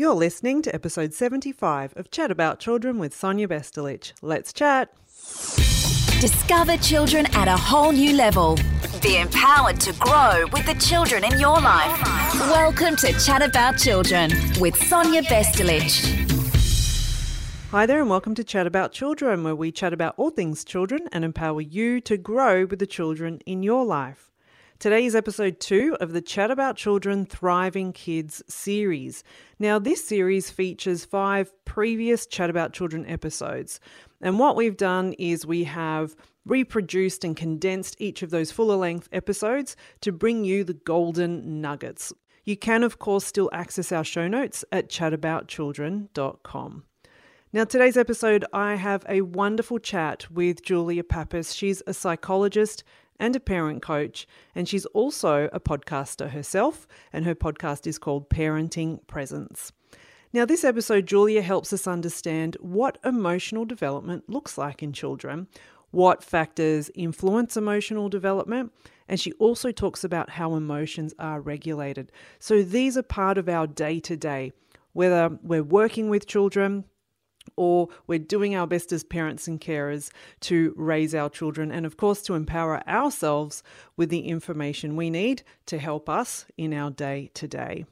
You're listening to episode 75 of Chat About Children with Sonia Bestelich. Let's chat. Discover children at a whole new level. Be empowered to grow with the children in your life. Welcome to Chat About Children with Sonia Bestelich. Hi there, and welcome to Chat About Children, where we chat about all things children and empower you to grow with the children in your life. Today is episode two of the Chat About Children Thriving Kids series. Now, this series features five previous Chat About Children episodes. And what we've done is we have reproduced and condensed each of those fuller length episodes to bring you the golden nuggets. You can, of course, still access our show notes at chataboutchildren.com. Now, today's episode, I have a wonderful chat with Julia Pappas. She's a psychologist and a parent coach, and she's also a podcaster herself, and her podcast is called Parenting Presence. Now, this episode, Julia helps us understand what emotional development looks like in children, what factors influence emotional development, and she also talks about how emotions are regulated. So, these are part of our day to day, whether we're working with children, or we're doing our best as parents and carers to raise our children and, of course, to empower ourselves with the information we need to help us in our day to day.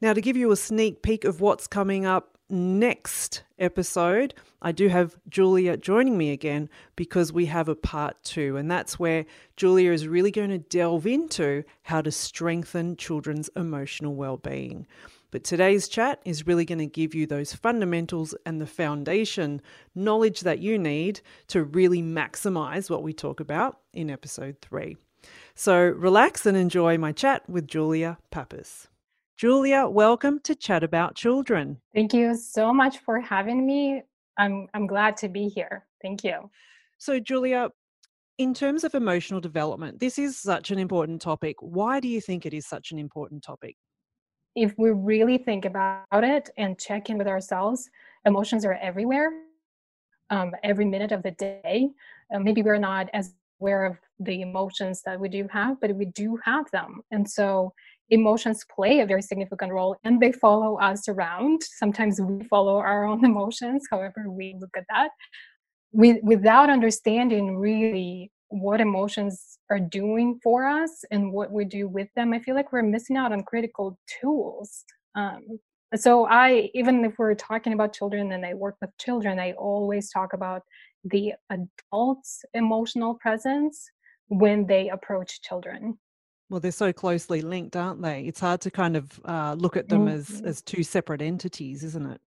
Now, to give you a sneak peek of what's coming up next episode, I do have Julia joining me again because we have a part two, and that's where Julia is really going to delve into how to strengthen children's emotional well being. But today's chat is really going to give you those fundamentals and the foundation knowledge that you need to really maximize what we talk about in episode three. So relax and enjoy my chat with Julia Pappas. Julia, welcome to Chat About Children. Thank you so much for having me. I'm I'm glad to be here. Thank you. So Julia, in terms of emotional development, this is such an important topic. Why do you think it is such an important topic? If we really think about it and check in with ourselves, emotions are everywhere, um, every minute of the day. Uh, maybe we're not as aware of the emotions that we do have, but we do have them. And so emotions play a very significant role and they follow us around. Sometimes we follow our own emotions, however we look at that. We, without understanding really what emotions are doing for us and what we do with them i feel like we're missing out on critical tools. Um, so i even if we're talking about children and i work with children i always talk about the adults emotional presence when they approach children. Well they're so closely linked aren't they? It's hard to kind of uh, look at them mm-hmm. as as two separate entities isn't it?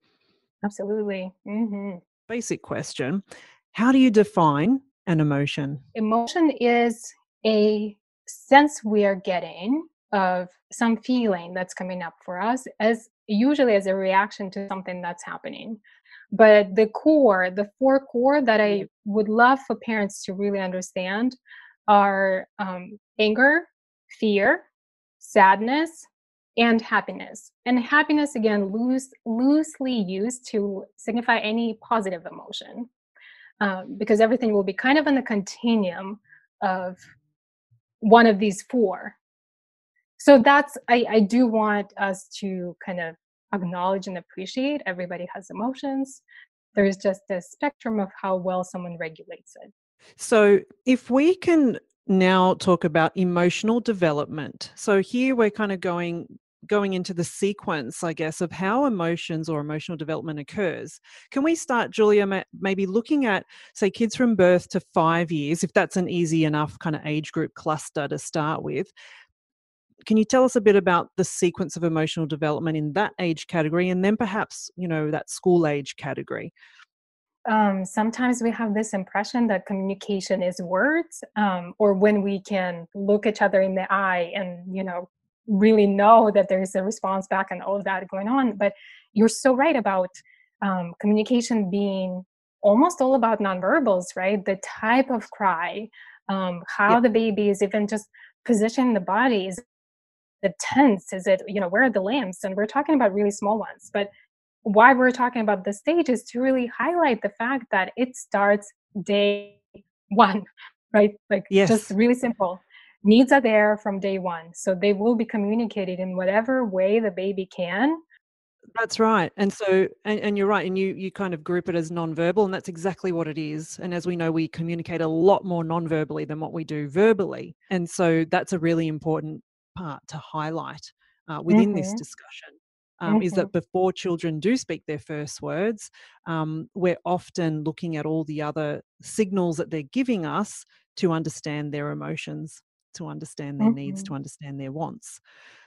Absolutely. Mm-hmm. basic question. How do you define an emotion? Emotion is a sense we are getting of some feeling that's coming up for us as usually as a reaction to something that's happening. But the core the four core that i would love for parents to really understand are um, anger fear sadness and happiness. And happiness again loose, loosely used to signify any positive emotion um, because everything will be kind of in the continuum of one of these four. So that's, I, I do want us to kind of acknowledge and appreciate everybody has emotions. There's just a spectrum of how well someone regulates it. So if we can now talk about emotional development. So here we're kind of going going into the sequence, I guess, of how emotions or emotional development occurs. Can we start, Julia, maybe looking at, say, kids from birth to five years, if that's an easy enough kind of age group cluster to start with? Can you tell us a bit about the sequence of emotional development in that age category and then perhaps, you know, that school age category? Um, sometimes we have this impression that communication is words um, or when we can look each other in the eye and you know really know that there is a response back and all of that going on. But you're so right about um, communication being almost all about nonverbals, right? The type of cry, um, how yeah. the baby is even just positioning the body. Is the tense? Is it, you know, where are the limbs? And we're talking about really small ones. But why we're talking about the stage is to really highlight the fact that it starts day one, right? Like yes. just really simple needs are there from day one so they will be communicated in whatever way the baby can That's right. And so, and, and, you're right. And you, you kind of group it as nonverbal, and that's exactly what it is. And as we know, we communicate a lot more nonverbally than what we do verbally. And so that's a really important part to highlight uh, within mm-hmm. this discussion. Um, mm-hmm. Is that before children do speak their first words, um, we're often looking at all the other signals that they're giving us to understand their emotions, to understand their mm-hmm. needs, to understand their wants.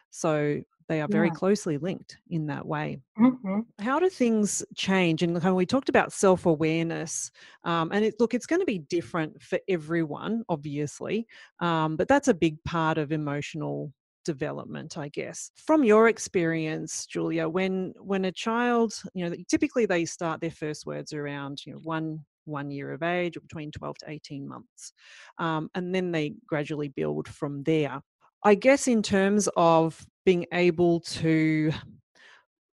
So they are very yeah. closely linked in that way. Mm-hmm. How do things change? And we talked about self awareness, um, and it, look, it's going to be different for everyone, obviously, um, but that's a big part of emotional development i guess from your experience julia when when a child you know typically they start their first words around you know one one year of age or between 12 to 18 months um, and then they gradually build from there I guess in terms of being able to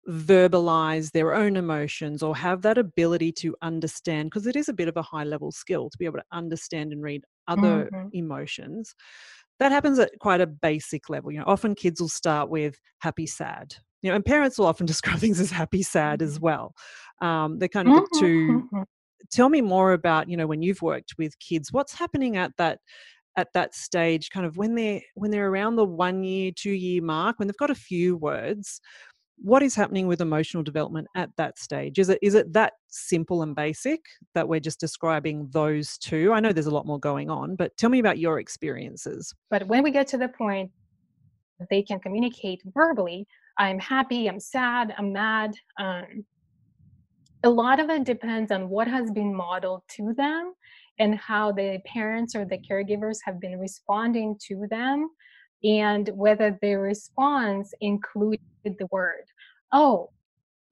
verbalize their own emotions or have that ability to understand, because it is a bit of a high level skill to be able to understand and read other mm-hmm. emotions. That happens at quite a basic level. You know, often kids will start with happy, sad. You know, and parents will often describe things as happy, sad as mm-hmm. well. Um, they're kind of mm-hmm. the two. Tell me more about you know when you've worked with kids. What's happening at that at that stage kind of when they're when they're around the one year two year mark when they've got a few words what is happening with emotional development at that stage is it is it that simple and basic that we're just describing those two i know there's a lot more going on but tell me about your experiences but when we get to the point they can communicate verbally i'm happy i'm sad i'm mad um, a lot of it depends on what has been modeled to them and how the parents or the caregivers have been responding to them and whether their response included the word oh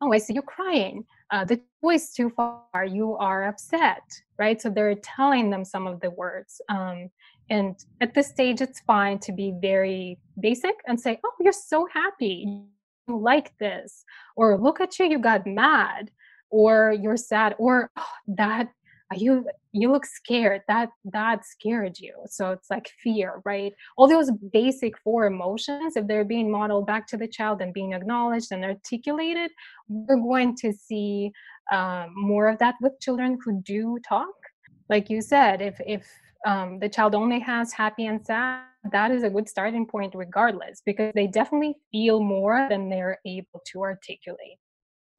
oh i see you're crying. Uh, the voice is too far. You are upset right? So they're telling them some of the words um, and at this stage it's fine to be very basic and say oh you're so happy. You like this or look at you you got mad or you're sad or oh, that you you look scared that that scared you. So it's like fear right? All those basic four emotions if they're being modeled back to the child and being acknowledged and articulated we're going to see um, more of that with children who do talk. Like you said if if um, the child only has happy and sad that is a good starting point regardless because they definitely feel more than they're able to articulate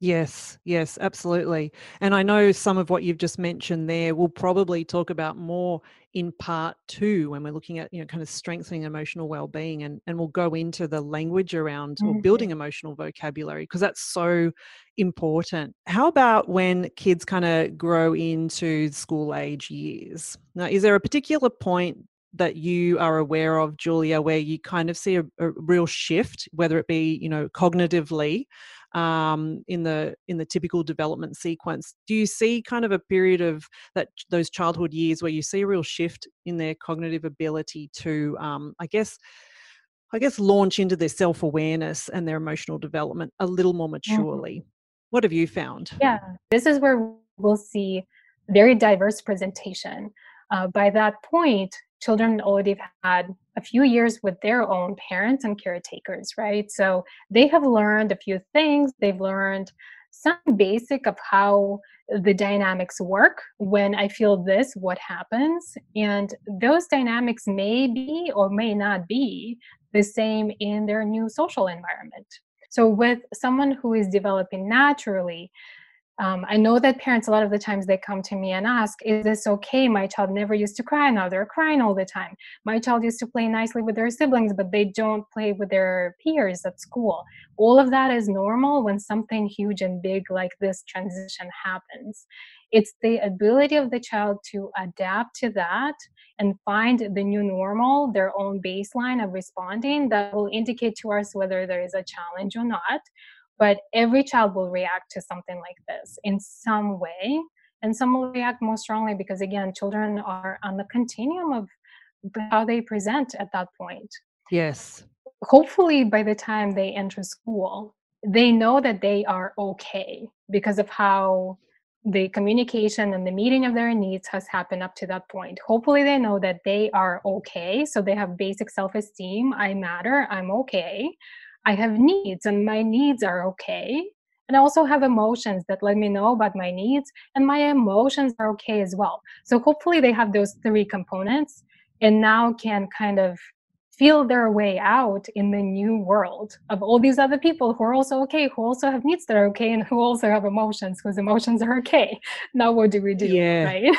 Yes, yes, absolutely. And I know some of what you've just mentioned there we'll probably talk about more in part two when we're looking at, you know, kind of strengthening emotional well-being and, and we'll go into the language around or building mm-hmm. emotional vocabulary because that's so important. How about when kids kind of grow into school age years? Now, is there a particular point that you are aware of, Julia, where you kind of see a, a real shift, whether it be, you know, cognitively um, in the in the typical development sequence. Do you see kind of a period of that those childhood years where you see a real shift in their cognitive ability to, um, I guess, I guess, launch into their self awareness and their emotional development a little more mm-hmm. maturely? Mm-hmm. What have you found? Yeah, this is where we'll see very diverse presentation. Uh, by that point, children already have had a few years with their own parents and caretakers, right? So they have learned a few things. They've learned some basic of how the dynamics work. When I feel this, what happens? And those dynamics may be or may not be the same in their new social environment. So, with someone who is developing naturally, um, I know that parents, a lot of the times, they come to me and ask, Is this okay? My child never used to cry. Now they're crying all the time. My child used to play nicely with their siblings, but they don't play with their peers at school. All of that is normal when something huge and big like this transition happens. It's the ability of the child to adapt to that and find the new normal, their own baseline of responding that will indicate to us whether there is a challenge or not but every child will react to something like this in some way and some will react more strongly because again children are on the continuum of how they present at that point yes hopefully by the time they enter school they know that they are okay because of how the communication and the meeting of their needs has happened up to that point. Hopefully, they know that they are okay. So they have basic self esteem. I matter. I'm okay. I have needs and my needs are okay. and I also have emotions that let me know about my needs, and my emotions are okay as well. So hopefully they have those three components and now can kind of feel their way out in the new world of all these other people who are also okay, who also have needs that are okay, and who also have emotions whose emotions are okay. Now, what do we do? Yeah, right?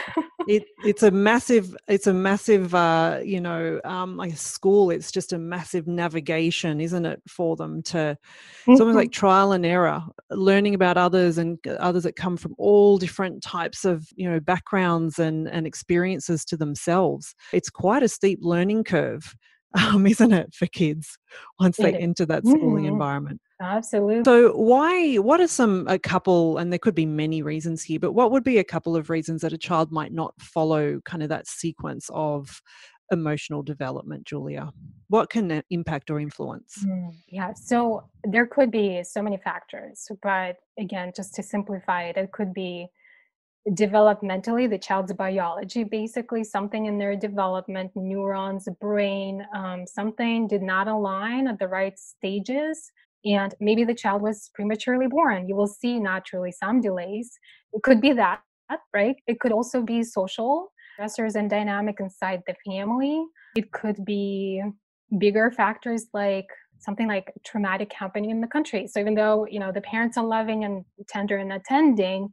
it, it's a massive, it's a massive, uh, you know, um, like school. It's just a massive navigation, isn't it, for them to? It's almost like mm-hmm. trial and error, learning about others and others that come from all different types of, you know, backgrounds and and experiences to themselves. It's quite a steep learning curve um, isn't it, for kids once they enter that schooling mm-hmm. environment? Absolutely. So, why, what are some, a couple, and there could be many reasons here, but what would be a couple of reasons that a child might not follow kind of that sequence of emotional development, Julia? What can that impact or influence? Mm, yeah, so there could be so many factors, but again, just to simplify it, it could be developmentally the child's biology basically something in their development neurons brain um, something did not align at the right stages and maybe the child was prematurely born. You will see naturally some delays. It could be that right? It could also be social stressors and dynamic inside the family. It could be bigger factors like something like traumatic happening in the country. So even though you know the parents are loving and tender and attending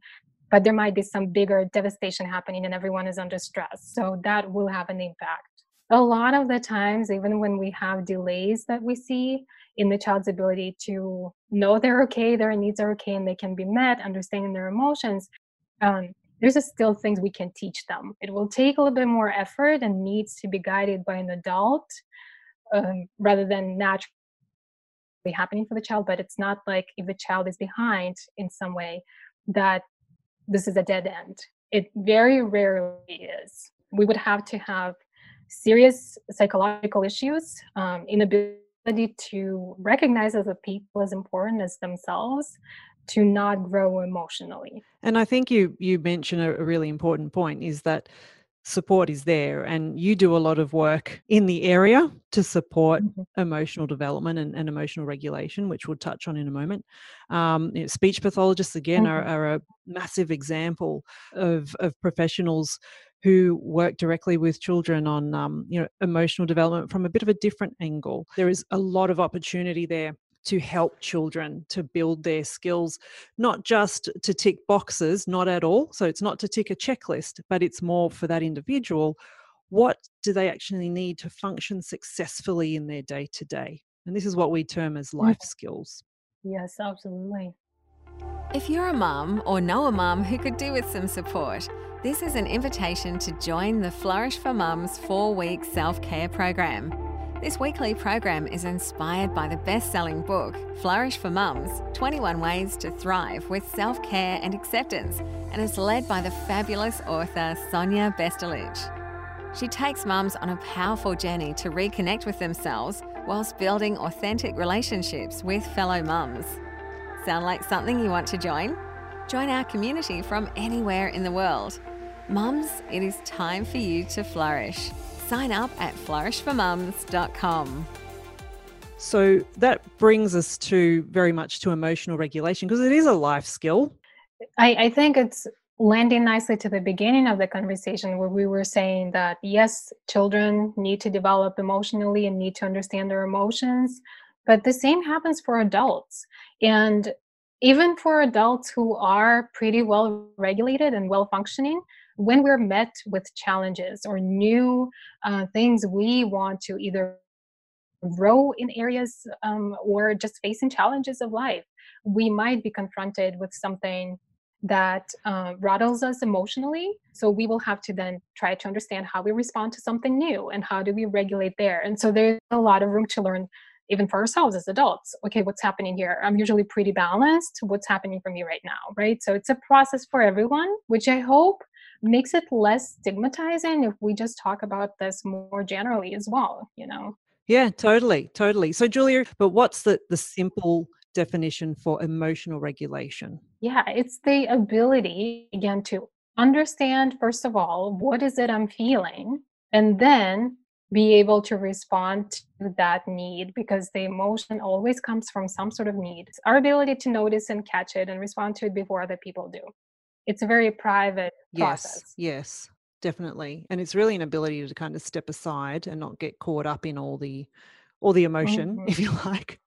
but there might be some bigger devastation happening and everyone is under stress. So that will have an impact. A lot of the times, even when we have delays that we see in the child's ability to know they're okay, their needs are okay, and they can be met, understanding their emotions, um, there's still things we can teach them. It will take a little bit more effort and needs to be guided by an adult um, rather than naturally happening for the child. But it's not like if the child is behind in some way, that this is a dead end. It very rarely is. We would have to have serious psychological issues, um, inability to recognize other people as important as themselves, to not grow emotionally. And I think you you mentioned a, a really important point is that support is there and you do a lot of work in the area to support mm-hmm. emotional development and, and, emotional regulation which we'll touch on in a moment um, you know, speech pathologists again mm-hmm. are, are, a massive example of, of professionals who work directly with children on um, you know emotional development from a bit of a different angle there is a lot of opportunity there to help children to build their skills, not just to tick boxes, not at all. So it's not to tick a checklist, but it's more for that individual. What do they actually need to function successfully in their day to day? And this is what we term as mm. life skills. Yes, absolutely. If you're a mum or know a mum who could do with some support, this is an invitation to join the Flourish for Mums four week self care program. This weekly program is inspired by the best selling book, Flourish for Mums 21 Ways to Thrive with Self Care and Acceptance, and is led by the fabulous author Sonia Bestelich. She takes mums on a powerful journey to reconnect with themselves whilst building authentic relationships with fellow mums. Sound like something you want to join? Join our community from anywhere in the world. Mums, it is time for you to flourish sign up at flourishformums.com. So that brings us to very much to emotional regulation because it is a life skill. I, I think it's landing nicely to the beginning of the conversation where we were saying that yes, children need to develop emotionally and need to understand their emotions, but the same happens for adults. And even for adults who are pretty well regulated and well functioning, when we're met with challenges or new uh, things we want to either grow in areas um, or just facing challenges of life, we might be confronted with something that uh, rattles us emotionally. So we will have to then try to understand how we respond to something new and how do we regulate there. And so there's a lot of room to learn even for ourselves as adults okay what's happening here i'm usually pretty balanced what's happening for me right now right so it's a process for everyone which i hope makes it less stigmatizing if we just talk about this more generally as well you know yeah totally totally so julia but what's the the simple definition for emotional regulation yeah it's the ability again to understand first of all what is it i'm feeling and then be able to respond to that need because the emotion always comes from some sort of need. Our ability to notice and catch it and respond to it before other people do. It's a very private process. Yes, yes, definitely. And it's really an ability to kind of step aside and not get caught up in all the all the emotion, Mhm. if you like.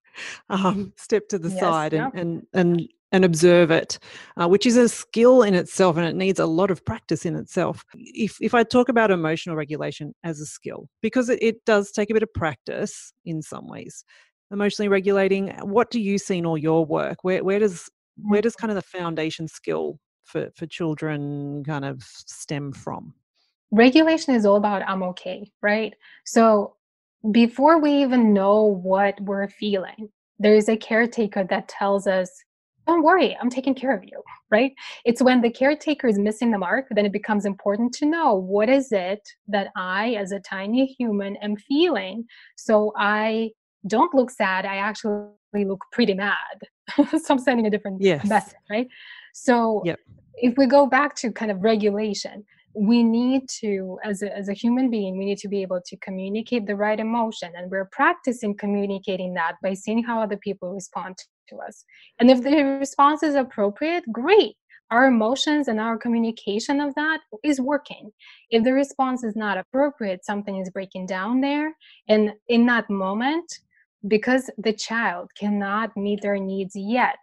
Um, step to the Yes, side and yep. and and and observe it, uh, which is a skill in itself, and it needs a lot of practice in itself. If if I talk about emotional regulation as a skill, because it, it does take a bit of practice in some ways. Emotionally regulating, what do you see in all your work? Where where does where does kind of the foundation skill for for children kind of stem from? Regulation is all about I'm okay, right? So before we even know what we're feeling, there is a caretaker that tells us, don't worry, I'm taking care of you, right? It's when the caretaker is missing the mark, then it becomes important to know what is it that I, as a tiny human, am feeling. So I don't look sad, I actually look pretty mad. so I'm sending a different Yes. message, right? So Yep. if we go back to kind of regulation, we need to as a, as a human being we need to be able to communicate the right emotion and we're practicing communicating that by seeing how other people respond to us. And if the response is appropriate great. Our emotions and our communication of that is working. If the response is not appropriate something is breaking down there and in that moment because the child cannot meet their needs yet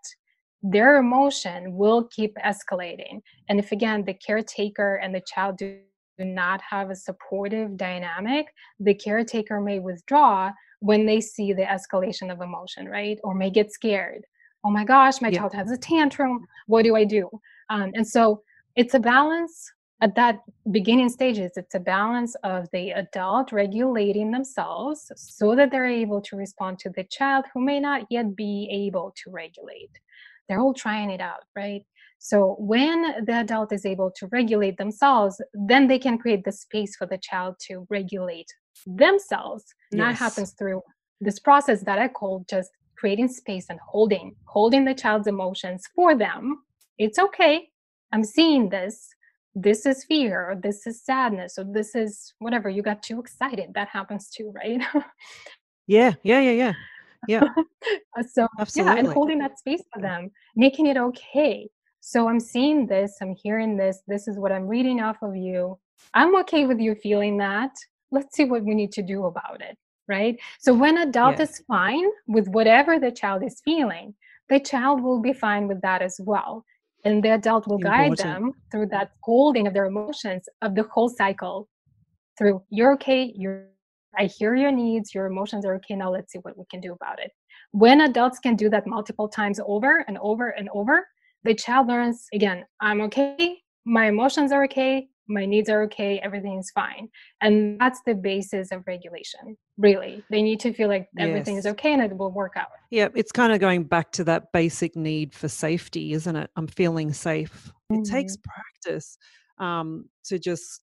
their emotion will keep escalating and if again the caretaker and the child do not have a supportive dynamic, the caretaker may withdraw when they see the escalation of emotion, right? Or may get scared. Oh my gosh, my Yep. child has a tantrum. What do I do? Um, and so it's a balance at that beginning stages. It's a balance of the adult regulating themselves so that they're able to respond to the child who may not yet be able to regulate. They're all trying it out, right? So when the adult is able to regulate themselves, then they can create the space for the child to regulate themselves. And that happens through this process that I call just creating space and holding, holding the child's emotions for them. It's okay. I'm seeing this. This is fear, or this is sadness, or this is whatever. You got too excited. That happens too, right? Yeah, yeah, yeah, yeah. Yeah, Uh, so yeah and holding that space for them making it okay. So i'm seeing this i'm hearing this this is what i'm reading off of you. I'm okay with you feeling that. Let's see what we need to do about it right? So when adult is fine with whatever the child is feeling the child will be fine with that as well and the adult will guide them through that holding of their emotions of the whole cycle through you're okay you're i hear your needs your emotions are okay now let's see what we can do about it when adults can do that multiple times over and over and over the child learns again i'm okay my emotions are okay my needs are okay everything is fine and that's the basis of regulation really they need to feel like everything is okay and it will work out Yeah, it's kind of going back to that basic need for safety, isn't it? I'm feeling safe. It takes Mhm. practice um, to just,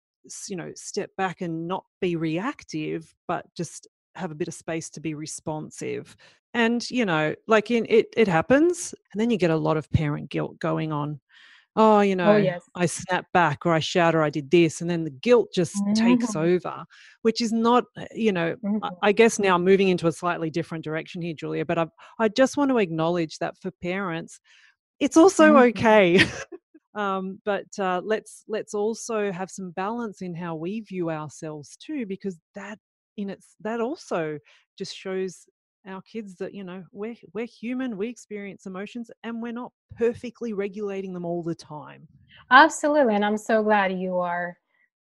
you know, step back and not be reactive, but just have a bit of space to be responsive. And, you know, like in it, it happens. And then you get a lot of parent guilt going on. Oh, you oh know, yes I snap back or I shout or I did this. And then the guilt just takes Mhm. over, which is not, uh, you know, I Mhm. I guess now moving into a slightly different direction here, Julia, but I, I just want to acknowledge that for parents, it's also Mhm. okay. um, but uh, let's let's also have some balance in how we view ourselves too, because that in its that also just shows our kids that you know we're we're human, we experience emotions, and we're not perfectly regulating them all the time. absolutely and i'm so glad you are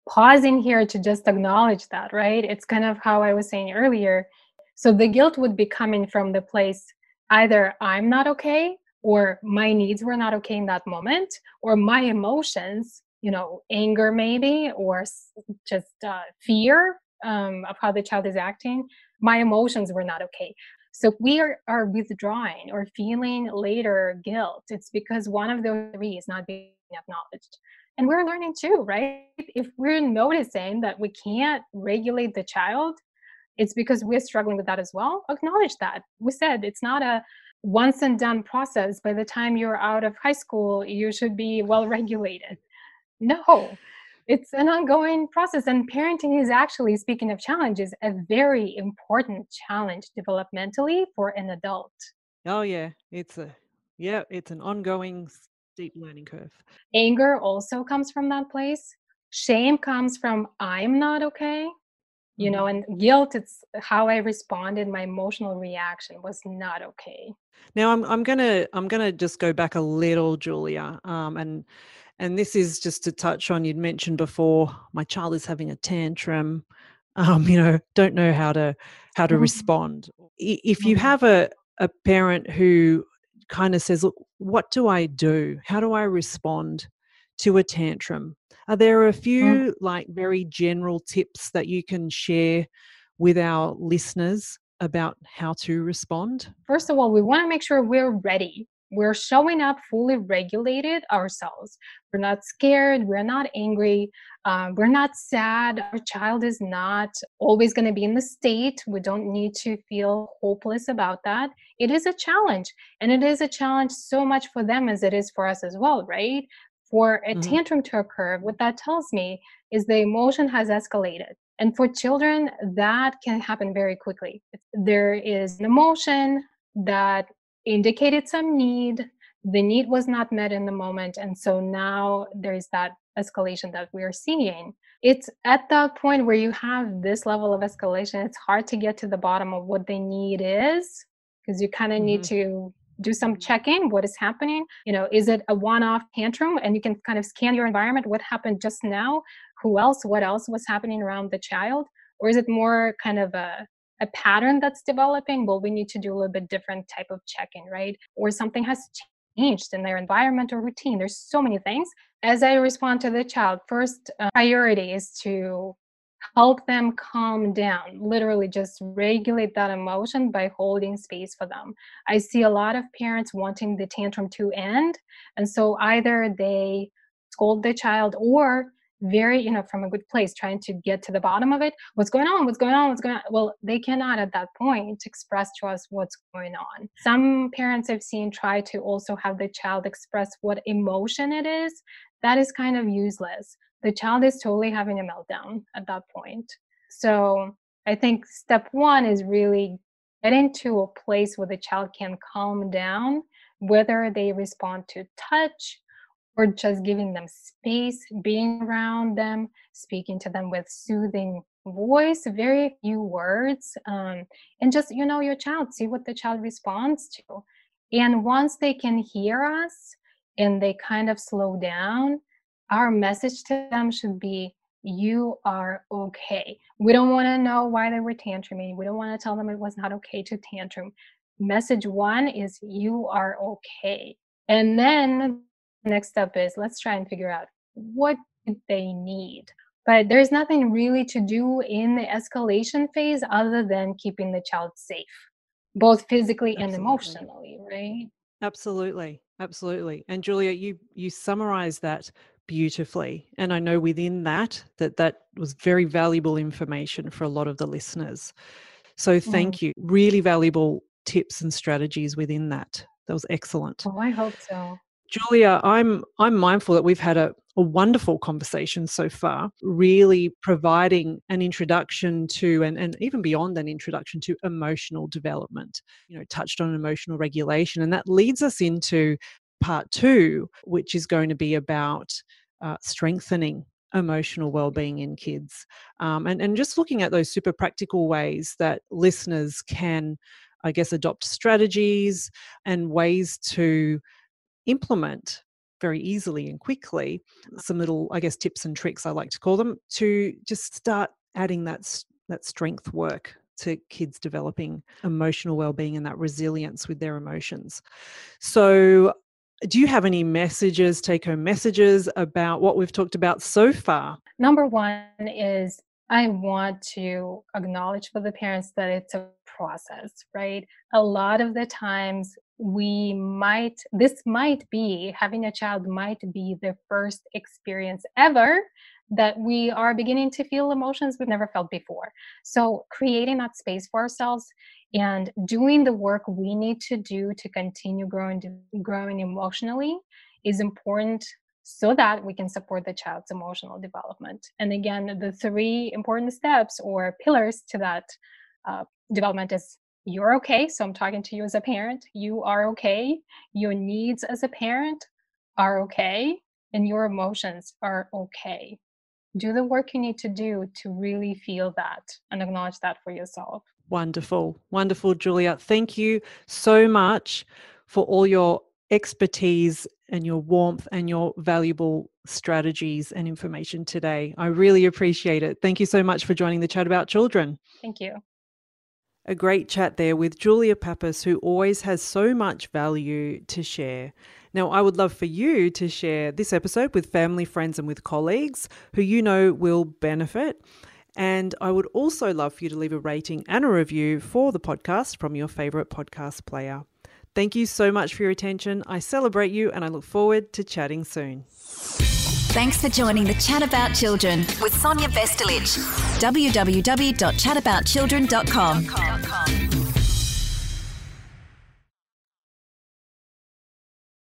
pausing here to just acknowledge that, right? It's kind of how I was saying earlier. So the guilt would be coming from the place either I'm not okay or my needs were not okay in that moment or my emotions, you know, anger maybe or just uh, fear um, of how the child is acting, my emotions were not okay. So we are, are withdrawing or feeling later guilt, it's because one of those three is not being acknowledged. And we're learning too right? If we're noticing that we can't regulate the child it's because we're struggling with that as well. Acknowledge that. We said it's not a once and done process by the time you're out of high school you should be well regulated. No it's an ongoing process and parenting is actually speaking of challenges a very important challenge developmentally for an adult. Oh yeah it's a yeah it's an ongoing steep learning curve. Anger also comes from that place. Shame comes from i'm not okay you know and guilt it's how i responded my emotional reaction was not okay now i'm, I'm gonna i'm gonna just go back a little julia um, and and this is just to touch on you'd mentioned before my child is having a tantrum um, you know don't know how to how to mm-hmm. respond if you mm-hmm. have a, a parent who kind of says look what do i do how do i respond to a tantrum are there a mm. few like very general tips that you can share with our listeners about how to respond? First of all, we want to make sure we're ready. We're showing up fully regulated ourselves. We're not scared. We're not angry. Um, we're not sad. Our child is not always going to be in the state. We don't need to feel hopeless about that. It is a challenge. And it is a challenge so much for them as it is for us as well, right? For a mm-hmm. tantrum to occur, what that tells me is the emotion has escalated. And for children, that can happen very quickly. There is an emotion that indicated some need, the need was not met in the moment. And so now there's that escalation that we are seeing. It's at that point where you have this level of escalation, it's hard to get to the bottom of what the need is because you kind of mm-hmm. need to do some check-in what is happening? You know is it a one-off tantrum? And you can kind of scan your environment what happened just now? Who else what else was happening around the child? Or is it more kind of a a pattern that's developing? Well we need to do a little bit different type of check-in right? Or something has changed in their environment or routine. There's so many things. As i respond to the child first uh, priority is to help them calm down literally just regulate that emotion by holding space for them. I see a lot of parents wanting the tantrum to end and so either they scold the child or very you know from a good place trying to get to the bottom of it. What's going on? What's going on? What's going on well they cannot at that point express to us what's going on. Some parents i've seen try to also have the child express what emotion it is. That is kind of useless the child is totally having a meltdown at that point. So I think step one is really getting to a place where the child can calm down, whether they respond to touch or just giving them space, being around them, speaking to them with soothing voice, very few words, um, and just, you know, your child, see what the child responds to. And once they can hear us and they kind of slow down, our message to them should be you are okay. We don't want to know why they were tantruming. We don't want to tell them it was not okay to tantrum. Message one is you are okay. And then the next step is let's try and figure out what they need. But there's nothing really to do in the escalation phase other than keeping the child safe, both physically Absolutely. and emotionally, right? Absolutely. Absolutely. And Julia, you you summarize that beautifully and i know within that that that was very valuable information for a lot of the listeners. So thank mm. you. Really valuable tips and strategies within that. That was excellent. Oh i hope so. Julia i'm i'm mindful that we've had a, a wonderful conversation so far really providing an introduction to and, and even beyond an introduction to emotional development. You know touched on emotional regulation and that leads us into part two, which is going to be about uh, strengthening emotional well-being in kids um, and, and just looking at those super practical ways that listeners can i guess adopt strategies and ways to implement very easily and quickly some little i guess tips and tricks i like to call them to just start adding that that strength work to kids developing emotional well-being and that resilience with their emotions. So do you have any messages, take home messages about what we've talked about so far? Number one is I want to acknowledge for the parents that it's a process, right? A lot of the times we might, this might be, having a child might be the first experience ever that we are beginning to feel emotions we've never felt before. So creating that space for ourselves and doing the work we need to do to continue growing growing emotionally is important so that we can support the child's emotional development. And again, the three important steps or pillars to that uh, development is you're okay. So I'm talking to you as a parent. You are okay. Your needs as a parent are okay. And your emotions are okay. Do the work you need to do to really feel that and acknowledge that for yourself. Wonderful. Wonderful, Julia. Thank you so much for all your expertise and your warmth and your valuable strategies and information today. I really appreciate it. Thank you so much for joining the chat about children. Thank you. A great chat there with Julia Pappas, who always has so much value to share. Now, I would love for you to share this episode with family, friends, and with colleagues who you know will benefit. And I would also love for you to leave a rating and a review for the podcast from your favorite podcast player. Thank you so much for your attention. I celebrate you and I look forward to chatting soon. Thanks for joining the Chat About Children with Sonia Vestelich. www.chataboutchildren.com.